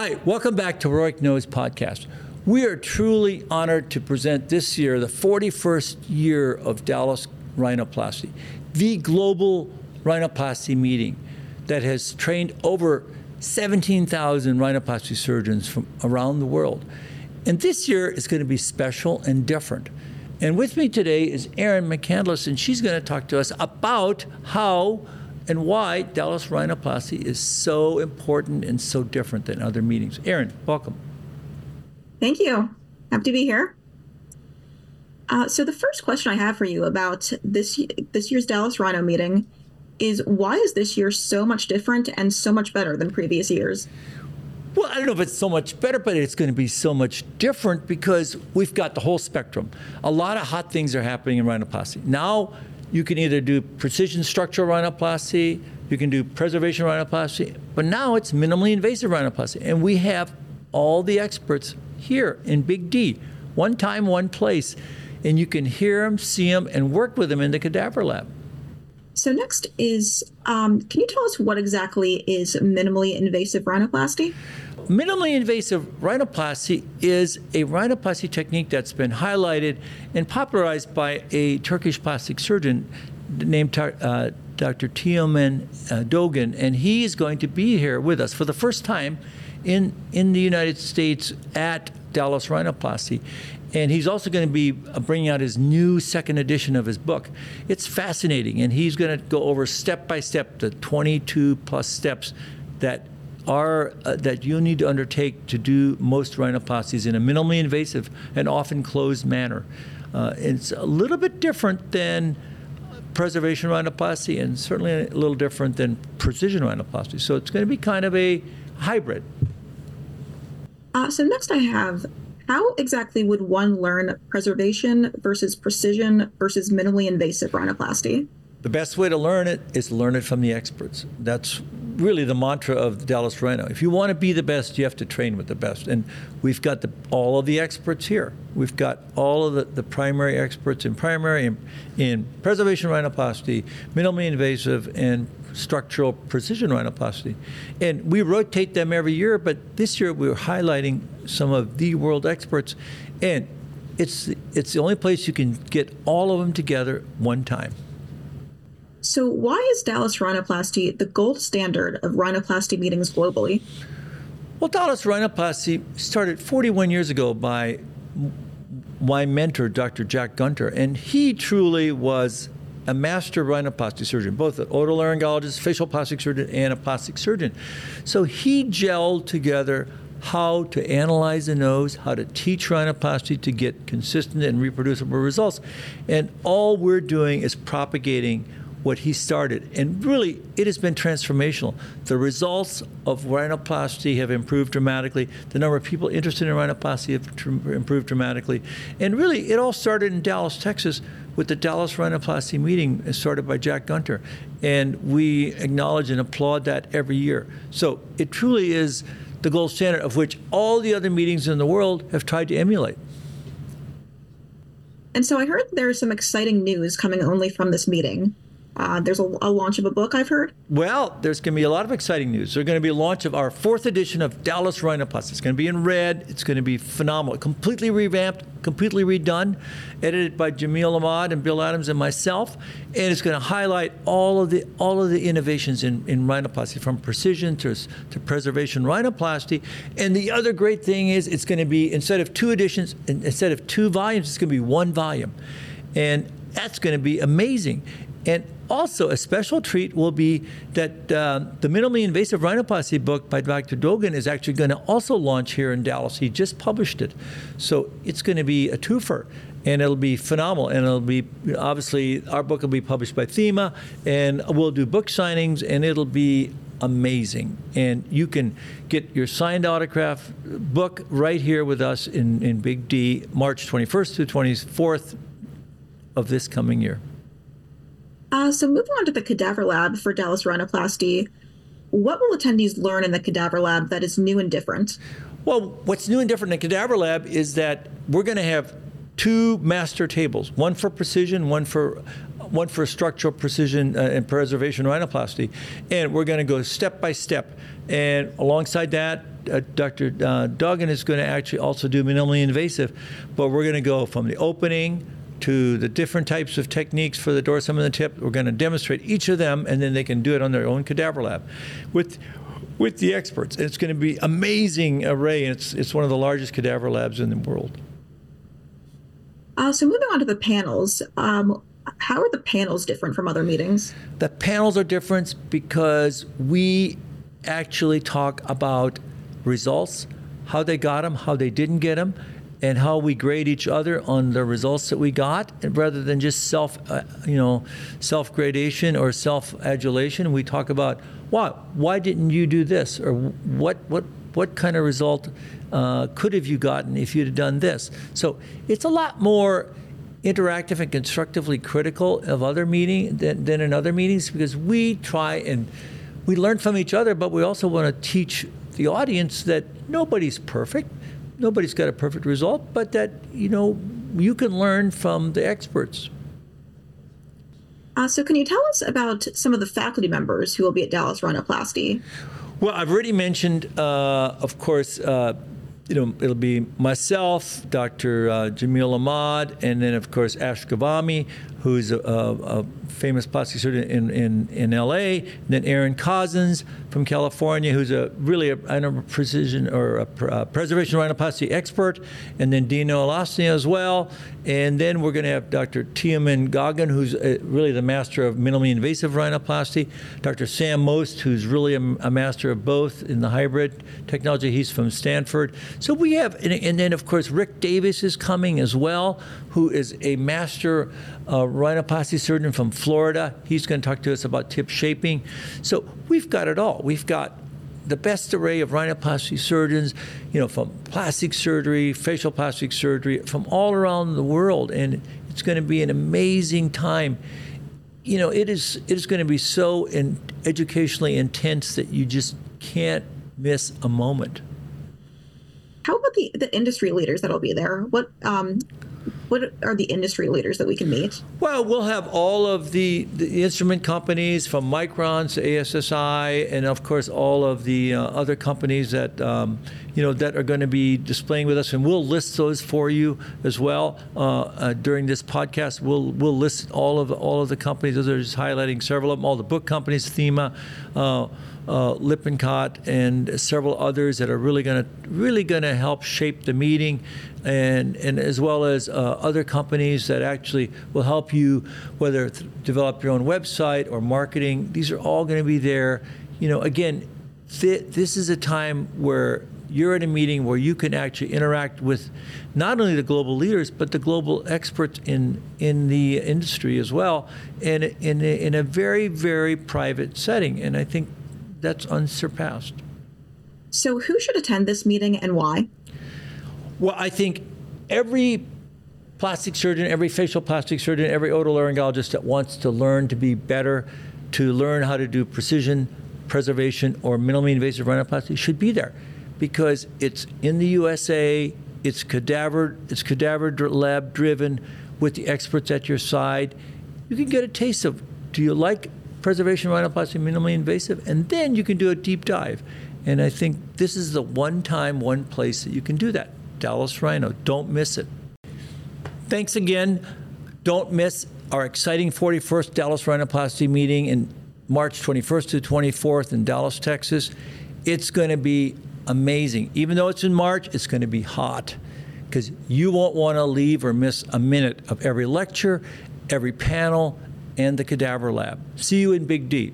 Hi, welcome back to Rohrich Knows podcast. We are truly honored to present this year the 41st year of Dallas Rhinoplasty, the global rhinoplasty meeting that has trained over 17,000 rhinoplasty surgeons from around the world. And this year is going to be special and different. And with me today is Erin McCandless, and she's going to talk to us about how and why Dallas Rhinoplasty is so important and so different than other meetings. Erin, welcome. Thank you. Happy to be here. Uh, so the first question I have for you about this this year's Dallas Rhino meeting is why is this year so much different and so much better than previous years? Well, I don't know if it's so much better, but it's going to be so much different because we've got the whole spectrum. A lot of hot things are happening in rhinoplasty. Now, you can either do precision structural rhinoplasty, you can do preservation rhinoplasty, but now it's minimally invasive rhinoplasty. And we have all the experts here in Big D, one time, one place. And you can hear them, see them, and work with them in the cadaver lab. So next is, um, can you tell us what exactly is minimally invasive rhinoplasty? Minimally invasive rhinoplasty is a rhinoplasty technique that's been highlighted and popularized by a Turkish plastic surgeon named uh, Dr. Teoman uh, Dogan, and he is going to be here with us for the first time in in the United States at Dallas Rhinoplasty. And he's also going to be bringing out his new second edition of his book. It's fascinating, and he's going to go over step by step the 22 plus steps that are uh, that you need to undertake to do most rhinoplasties in a minimally invasive and often closed manner. Uh, it's a little bit different than preservation rhinoplasty, and certainly a little different than precision rhinoplasty. So it's going to be kind of a hybrid. Uh, so next, I have how exactly would one learn preservation versus precision versus minimally invasive rhinoplasty? The best way to learn it is to learn it from the experts. That's really the mantra of Dallas Rhino. If you want to be the best, you have to train with the best. And we've got the, all of the experts here. We've got all of the, the primary experts in primary, in, in preservation rhinoplasty, minimally invasive, and structural precision rhinoplasty. And we rotate them every year, but this year we are highlighting some of the world experts. And it's, it's the only place you can get all of them together one time. So, why is Dallas Rhinoplasty the gold standard of rhinoplasty meetings globally? Well, Dallas Rhinoplasty started 41 years ago by my mentor, Dr. Jack Gunter, and he truly was a master rhinoplasty surgeon, both an otolaryngologist, facial plastic surgeon, and a plastic surgeon. So he gelled together how to analyze the nose, how to teach rhinoplasty to get consistent and reproducible results. And all we're doing is propagating what he started. And really, it has been transformational. The results of rhinoplasty have improved dramatically. The number of people interested in rhinoplasty have tr- improved dramatically. And really, it all started in Dallas, Texas, with the Dallas Rhinoplasty meeting uh, started by Jack Gunter. And we acknowledge and applaud that every year. So it truly is the gold standard of which all the other meetings in the world have tried to emulate. And so I heard there's some exciting news coming only from this meeting. Uh, there's a, a, launch of a book, I've heard. Well, there's going to be a lot of exciting news. There's going to be a launch of our fourth edition of Dallas Rhinoplasty. It's going to be in red. It's going to be phenomenal. Completely revamped, completely redone, edited by Jamil Ahmad and Bill Adams and myself. And it's going to highlight all of the all of the innovations in, in rhinoplasty, from precision to, to preservation rhinoplasty. And the other great thing is it's going to be, instead of two editions, instead of two volumes, it's going to be one volume. And that's going to be amazing. And also, a special treat will be that uh, the minimally invasive rhinoplasty book by Dr. Dogan is actually going to also launch here in Dallas. He just published it. So it's going to be a twofer and it'll be phenomenal. And it'll be obviously our book will be published by Thieme, and we'll do book signings, and it'll be amazing. And you can get your signed autograph book right here with us in, in Big D, March 21st to 24th of this coming year. Uh, so moving on to the cadaver lab for Dallas Rhinoplasty, what will attendees learn in the cadaver lab that is new and different? Well, what's new and different in the cadaver lab is that we're going to have two master tables, one for precision, one for one for structural precision uh, and preservation rhinoplasty, and we're going to go step by step. And alongside that, uh, Dr. Uh, Dogan is going to actually also do minimally invasive, but we're going to go from the opening to the different types of techniques for the dorsum and the tip. We're going to demonstrate each of them, and then they can do it on their own cadaver lab with with the experts. It's going to be amazing array, and it's it's one of the largest cadaver labs in the world. Uh, so moving on to the panels, um, how are the panels different from other meetings? The panels are different because we actually talk about results, how they got them, how they didn't get them, and how we grade each other on the results that we got, and rather than just self, uh, you know, self gradation or self adulation. We talk about why why didn't you do this, or what what what kind of result uh, could have you gotten if you'd have done this. So it's a lot more interactive and constructively critical of other meeting than, than in other meetings because we try and we learn from each other, but we also want to teach the audience that nobody's perfect nobody's got a perfect result, but that you know you can learn from the experts. Uh, so, can you tell us about some of the faculty members who will be at Dallas Rhinoplasty? Well, I've already mentioned, uh, of course, uh, you know, it'll be myself, Dr. Uh, Jamil Ahmad, and then, of course, Ash Ghavami, who's a, a, famous plastic surgeon in, in, in LA, then Aaron Kosins from California, who's a really a, a precision or a, a preservation rhinoplasty expert, and then Dino Elyassnia as well. And then we're going to have Dr. Teoman Dogan, who's a, really the master of minimally invasive rhinoplasty, Dr. Sam Most, who's really a, a, master of both in the hybrid technology. He's from Stanford. So we have, and, and then of course, Rick Davis is coming as well, who is a master uh, rhinoplasty surgeon from Florida. He's going to talk to us about tip shaping. So we've got it all. We've got the best array of rhinoplasty surgeons, you know, from plastic surgery, facial plastic surgery, from all around the world, and it's going to be an amazing time. You know, it is it is going to be so in, educationally intense that you just can't miss a moment. How about the the industry leaders that'll be there? What um, what are the industry leaders that we can meet? Well, we'll have all of the, the instrument companies from Micron to ASSI, and of course all of the uh, other companies that um, you know that are going to be displaying with us, and we'll list those for you as well uh, uh, during this podcast. We'll we'll list all of all of the companies. Those are just highlighting several of them. All the book companies, Thieme. Uh, uh, Lippincott and several others that are really going to really going to help shape the meeting, and and as well as uh, other companies that actually will help you whether develop your own website or marketing. These are all going to be there. You know, again, th- this is a time where you're at a meeting where you can actually interact with not only the global leaders but the global experts in in the industry as well, and in in a very very private setting. And I think that's unsurpassed. So, who should attend this meeting and why? Well, I think every plastic surgeon, every facial plastic surgeon, every otolaryngologist that wants to learn to be better, to learn how to do precision preservation or minimally invasive rhinoplasty should be there because it's in the USA, it's cadaver, it's cadaver lab driven with the experts at your side. You can get a taste of do you like preservation rhinoplasty minimally invasive, and then you can do a deep dive. And I think this is the one time, one place that you can do that. Dallas Rhino. Don't miss it. Thanks again. Don't miss our exciting 41st Dallas Rhinoplasty meeting in March 21st to 24th in Dallas, Texas. It's going to be amazing. Even though it's in March, it's going to be hot because you won't want to leave or miss a minute of every lecture, every panel, and the cadaver lab. See you in Big D.